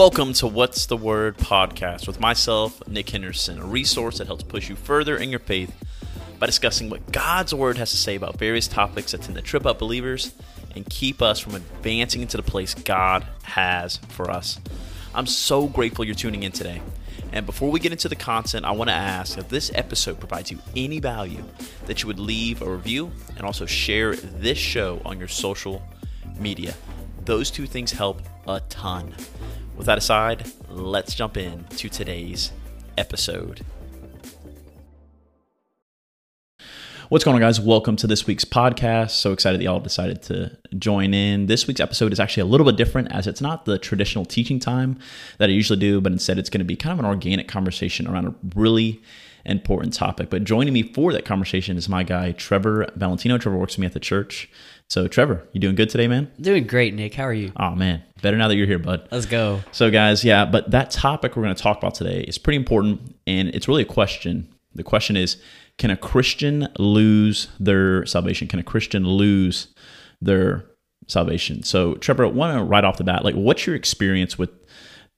Welcome to What's the Word podcast with myself, Nick Henderson, a resource that helps push you further in your faith by discussing what God's Word has to say about various topics that tend to trip up believers and keep us from advancing into the place God has for us. I'm so grateful you're tuning in today. And before we get into the content, I want to ask if this episode provides you any value that you would leave a review and also share this show on your social media. Those two things help a ton. With that aside, let's jump in to today's episode. What's going on, guys? Welcome to this week's podcast. So excited that y'all decided to join in. This week's episode is actually a little bit different as it's not the traditional teaching time that I usually do, but instead it's going to be kind of an organic conversation around a really important topic. But joining me for that conversation is my guy, Trevor Valentino. Trevor works with me at the church. So, Trevor, you doing good today, man? Doing great, Nick. How are you? Oh, man. Better now that you're here, bud. Let's go. So, guys, yeah, but that topic we're going to talk about today is pretty important, and it's really a question. The question is Can a Christian lose their salvation? Can a Christian lose their salvation? So, Trevor, I want to right off the bat, like, what's your experience with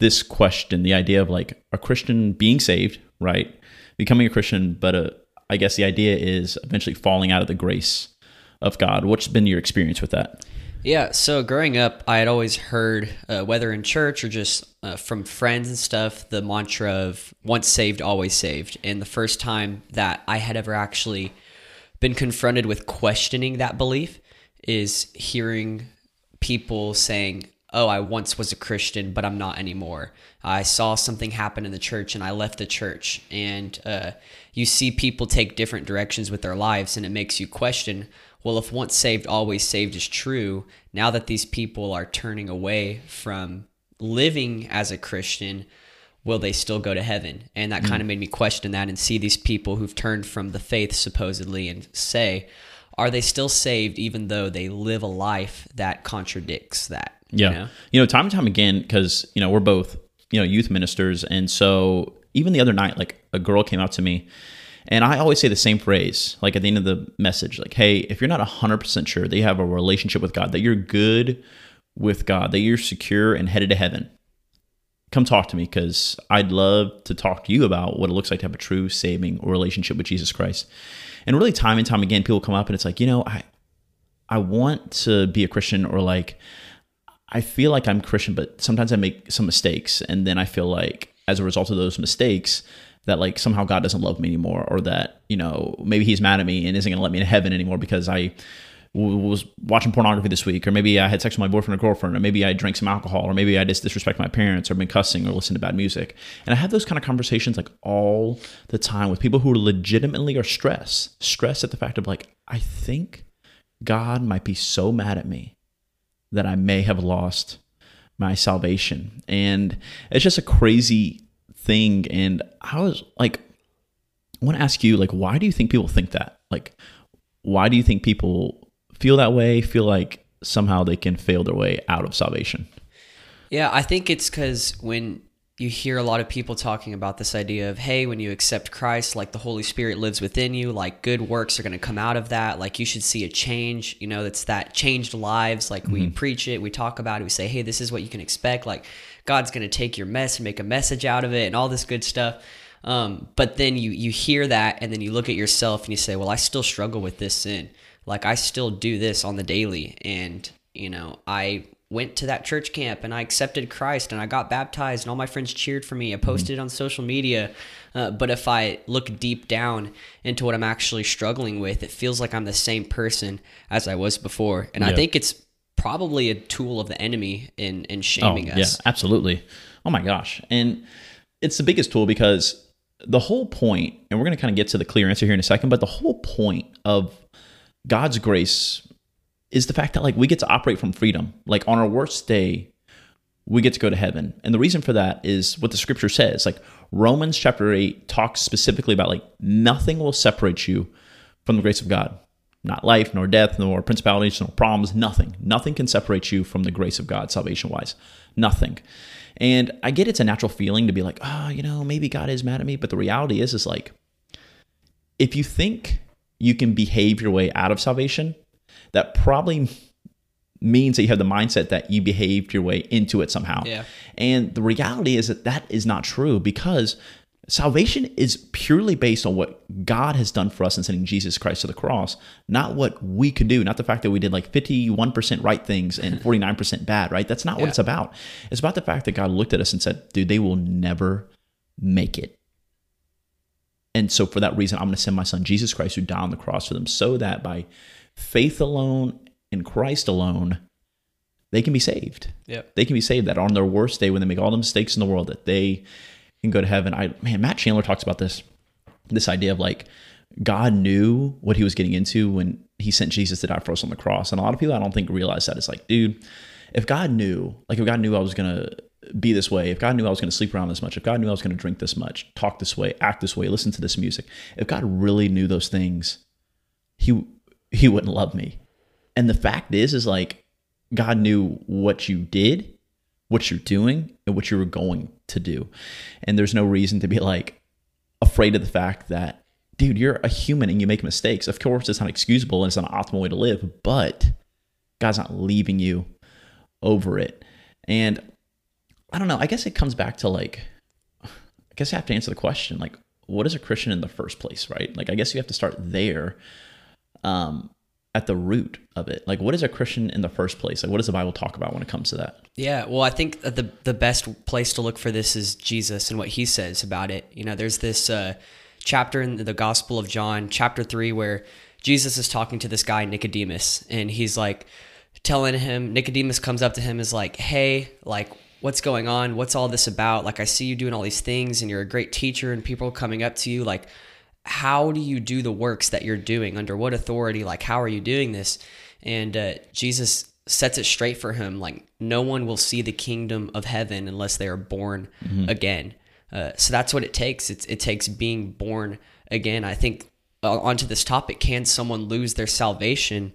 this question? The idea of like a Christian being saved, right? Becoming a Christian, but a, uh, I guess the idea is eventually falling out of the grace of God. What's been your experience with that? Yeah, so growing up, I had always heard, uh, whether in church or just uh, from friends and stuff, the mantra of once saved, always saved. And the first time that I had ever actually been confronted with questioning that belief is hearing people saying, Oh, I once was a Christian, but I'm not anymore. I saw something happen in the church and I left the church. And uh, you see people take different directions with their lives, and it makes you question well, if once saved, always saved is true, now that these people are turning away from living as a Christian, will they still go to heaven? And that mm. kind of made me question that and see these people who've turned from the faith supposedly and say, are they still saved even though they live a life that contradicts that? Yeah. You know, you know time and time again, because, you know, we're both, you know, youth ministers. And so even the other night, like a girl came out to me and I always say the same phrase, like at the end of the message, like, hey, if you're not 100% sure that you have a relationship with God, that you're good with God, that you're secure and headed to heaven, come talk to me because I'd love to talk to you about what it looks like to have a true saving relationship with Jesus Christ. And really, time and time again, people come up and it's like, you know, I, I want to be a Christian or like, I feel like I'm Christian, but sometimes I make some mistakes. And then I feel like as a result of those mistakes, that like somehow God doesn't love me anymore, or that you know maybe He's mad at me and isn't going to let me in heaven anymore because I was watching pornography this week, or maybe I had sex with my boyfriend or girlfriend, or maybe I drank some alcohol, or maybe I just disrespect my parents, or been cussing, or listened to bad music. And I have those kind of conversations like all the time with people who legitimately are stressed, stressed at the fact of like, I think God might be so mad at me that I may have lost my salvation. And it's just a crazy thing. And I was like, I want to ask you, like, why do you think people think that? Like, why do you think people feel that way? Feel like somehow they can fail their way out of salvation? Yeah, I think it's because when you hear a lot of people talking about this idea of, hey, when you accept Christ, like the Holy Spirit lives within you, like good works are going to come out of that. Like you should see a change. You know, it's that changed lives. Like mm-hmm. we preach it, we talk about it, we say, hey, this is what you can expect. Like God's going to take your mess and make a message out of it and all this good stuff. Um, but then you you hear that and then you look at yourself and you say, well, I still struggle with this sin. Like I still do this on the daily, and you know, I went to that church camp and I accepted Christ and I got baptized and all my friends cheered for me. I posted on social media. Uh, but if I look deep down into what I'm actually struggling with, it feels like I'm the same person as I was before. And yeah. I think it's probably a tool of the enemy in in shaming oh, us. Yeah, absolutely. Oh my gosh. And it's the biggest tool because the whole point, and we're going to kind of get to the clear answer here in a second, but the whole point of God's grace is the fact that like we get to operate from freedom. Like on our worst day, we get to go to heaven. And the reason for that is what the scripture says. Like Romans chapter 8 talks specifically about like nothing will separate you from the grace of God not life, nor death, nor principalities, nor problems, nothing. Nothing can separate you from the grace of God, salvation wise. Nothing. And I get it's a natural feeling to be like, oh, you know, maybe God is mad at me. But the reality is, is like, if you think you can behave your way out of salvation, that probably means that you have the mindset that you behaved your way into it somehow. Yeah. And the reality is that that is not true because salvation is purely based on what God has done for us in sending Jesus Christ to the cross, not what we could do, not the fact that we did like 51% right things and 49% bad, right? That's not what it's about. It's about the fact that God looked at us and said, dude, they will never make it. And so for that reason, I'm going to send my son Jesus Christ who died on the cross for them so that by faith alone in Christ alone, they can be saved. Yep. They can be saved that on their worst day when they make all the mistakes in the world that they can go to heaven. I man, Matt Chandler talks about this this idea of like God knew what he was getting into when he sent Jesus to die for us on the cross. And a lot of people I don't think realize that. It's like, dude, if God knew, like if God knew I was gonna be this way, if God knew I was gonna sleep around this much, if God knew I was gonna drink this much, talk this way, act this way, listen to this music, if God really knew those things, he he wouldn't love me. And the fact is, is like God knew what you did, what you're doing, and what you were going to do. And there's no reason to be like afraid of the fact that, dude, you're a human and you make mistakes. Of course, it's not excusable and it's not an optimal way to live, but God's not leaving you over it. And I don't know, I guess it comes back to like, I guess I have to answer the question like, what is a Christian in the first place, right? Like, I guess you have to start there um, at the root of it. Like, what is a Christian in the first place? Like, what does the Bible talk about when it comes to that? Yeah, well, I think the the best place to look for this is Jesus and what he says about it. You know, there's this uh, chapter in the Gospel of John, chapter three, where Jesus is talking to this guy Nicodemus, and he's like telling him. Nicodemus comes up to him, is like, "Hey, like." What's going on? What's all this about? Like, I see you doing all these things and you're a great teacher, and people coming up to you. Like, how do you do the works that you're doing? Under what authority? Like, how are you doing this? And uh, Jesus sets it straight for him like no one will see the kingdom of heaven unless they are born again uh, so that's what it takes it's, it takes being born again i think uh, onto this topic can someone lose their salvation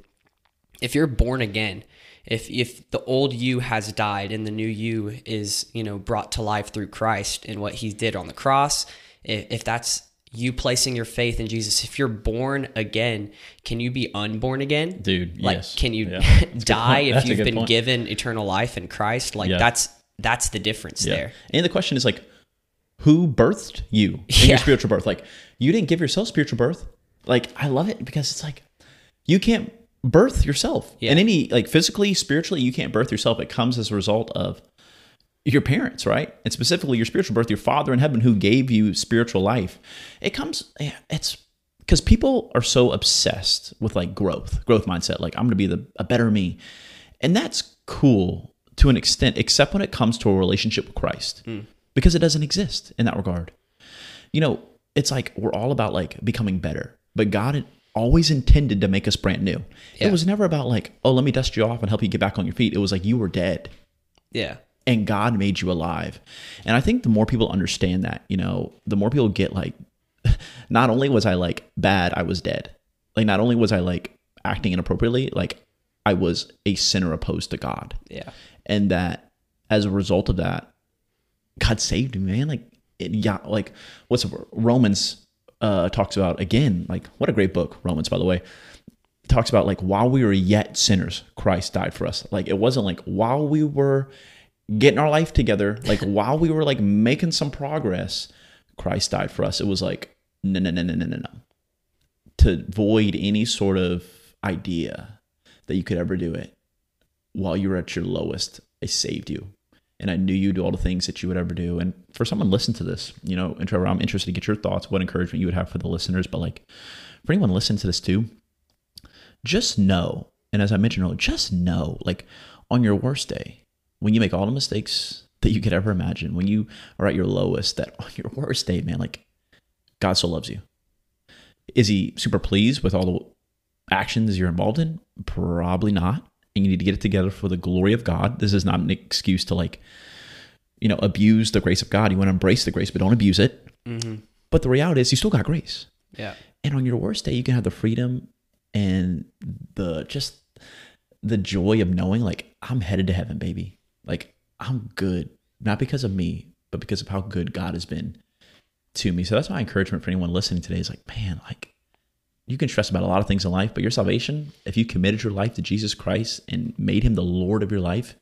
if you're born again if if the old you has died and the new you is you know brought to life through christ and what he did on the cross if, if that's you placing your faith in jesus if you're born again can you be unborn again Dude, like yes. can you Yeah. That's a good die if you've been point. given eternal life in christ like Yeah. that's that's the difference there And the question is like, who birthed you in Yeah. your spiritual birth? Like, you didn't give yourself spiritual birth. Like, I love it because it's like you can't birth yourself. Yeah. And any like physically, spiritually, you can't birth yourself. It comes as a result of your parents, right? And specifically your spiritual birth, your father in heaven who gave you spiritual life. It comes it's because people are so obsessed with like growth, growth mindset. Like I'm gonna be the a better me. And that's cool to an extent, except when it comes to a relationship with Christ. Hmm. Because it doesn't exist in that regard. You know, it's like we're all about like becoming better, but God always intended to make us brand new. Yeah. It was never about like, oh, let me dust you off and help you get back on your feet. It was like you were dead yeah and God made you alive. And I think the more people understand that, you know, the more people get like, not only was I like bad, I was dead. Like, not only was I like acting inappropriately, like I was a sinner opposed to God. yeah And that as a result of that, God saved me, man. Like, it, yeah, like what's the? Romans uh, talks about again, like what a great book, Romans, by the way talks about like while we were yet sinners, Christ died for us. Like it wasn't like while we were getting our life together, like while we were like making some progress, Christ died for us. It was like no, no, no, no, no, no, no. To void any sort of idea that you could ever do it while you were at your lowest, I saved you. And I knew you do all the things that you would ever do. And for someone listen to this, you know, and Trevor, I'm interested to get your thoughts, what encouragement you would have for the listeners. But like for anyone listening to this too, just know, and as I mentioned earlier, just know, like on your worst day, when you make all the mistakes that you could ever imagine, when you are at your lowest, that on your worst day, man, like God still loves you. Is he super pleased with all the actions you're involved in? Probably not. And you need to get it together for the glory of God. This is not an excuse to like, you know, abuse the grace of God. You want to embrace the grace, but don't abuse it. mm-hmm. But the reality is, you still got grace. yeah And on your worst day, you can have the freedom and the just the joy of knowing like I'm headed to heaven, baby. Like I'm good, not because of me, but because of how good God has been to me. So that's my encouragement for anyone listening today is like, man, like you can stress about a lot of things in life, but your salvation, if you committed your life to Jesus Christ and made him the Lord of your life,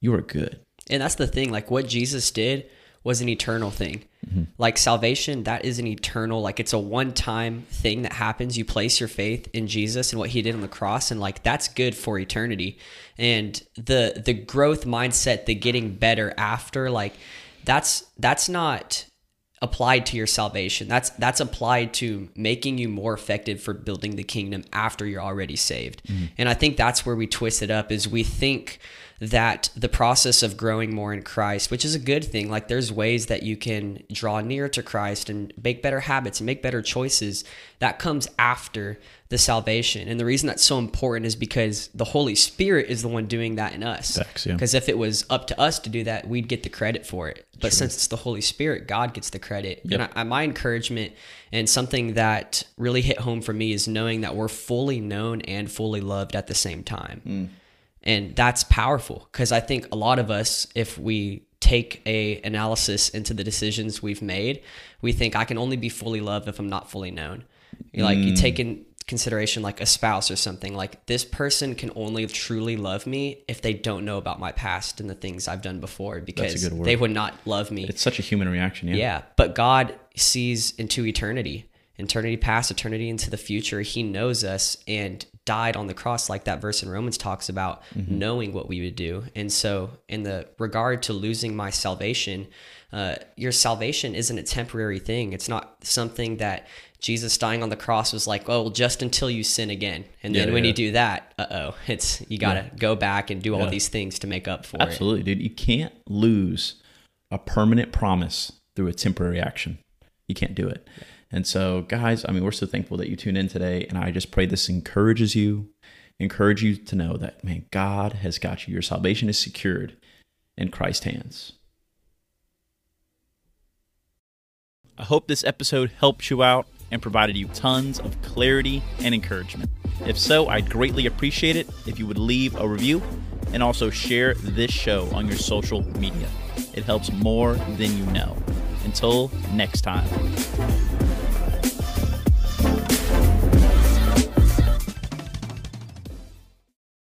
you are good. And that's the thing. Like what Jesus did was an eternal thing. Mm-hmm. Like salvation, that is an eternal, like it's a one time thing that happens. You place your faith in Jesus and what he did on the cross, and like that's good for eternity. And the the growth mindset, the getting better after, like that's that's not applied to your salvation. That's that's applied to making you more effective for building the kingdom after you're already saved. Mm-hmm. And I think that's where we twist it up is we think that the process of growing more in Christ, which is a good thing, like there's ways that you can draw near to Christ and make better habits and make better choices, that comes after the salvation. And the reason that's so important is because the Holy Spirit is the one doing that in us. Because yeah. if it was up to us to do that, we'd get the credit for it. But since it's the Holy Spirit, God gets the credit. Yep. And I, my encouragement and something that really hit home for me is knowing that we're fully known and fully loved at the same time. Mm and that's powerful because i think a lot of us if we take a analysis into the decisions we've made we think i can only be fully loved if i'm not fully known. Like mm. you take in consideration like a spouse or something like this person can only truly love me if they don't know about my past and the things i've done before because they would not love me. It's such a human reaction yeah. Yeah but god sees into eternity eternity past eternity into the future. He knows us and died on the cross like that verse in Romans talks about mm-hmm. knowing what we would do. And so in the regard to losing my salvation, uh, your salvation isn't a temporary thing. It's not something that Jesus dying on the cross was like, oh, just until you sin again. And then yeah, when yeah. you do that, uh oh, it's you got to yeah. go back and do all these things to make up for Absolutely, it. Absolutely, dude. You can't lose a permanent promise through a temporary action. You can't do it. And so, guys, I mean, we're so thankful that you tuned in today. And I just pray this encourages you, encourage you to know that, man, God has got you. Your salvation is secured in Christ's hands. I hope this episode helped you out and provided you tons of clarity and encouragement. If so, I'd greatly appreciate it if you would leave a review and also share this show on your social media. It helps more than you know. Until next time.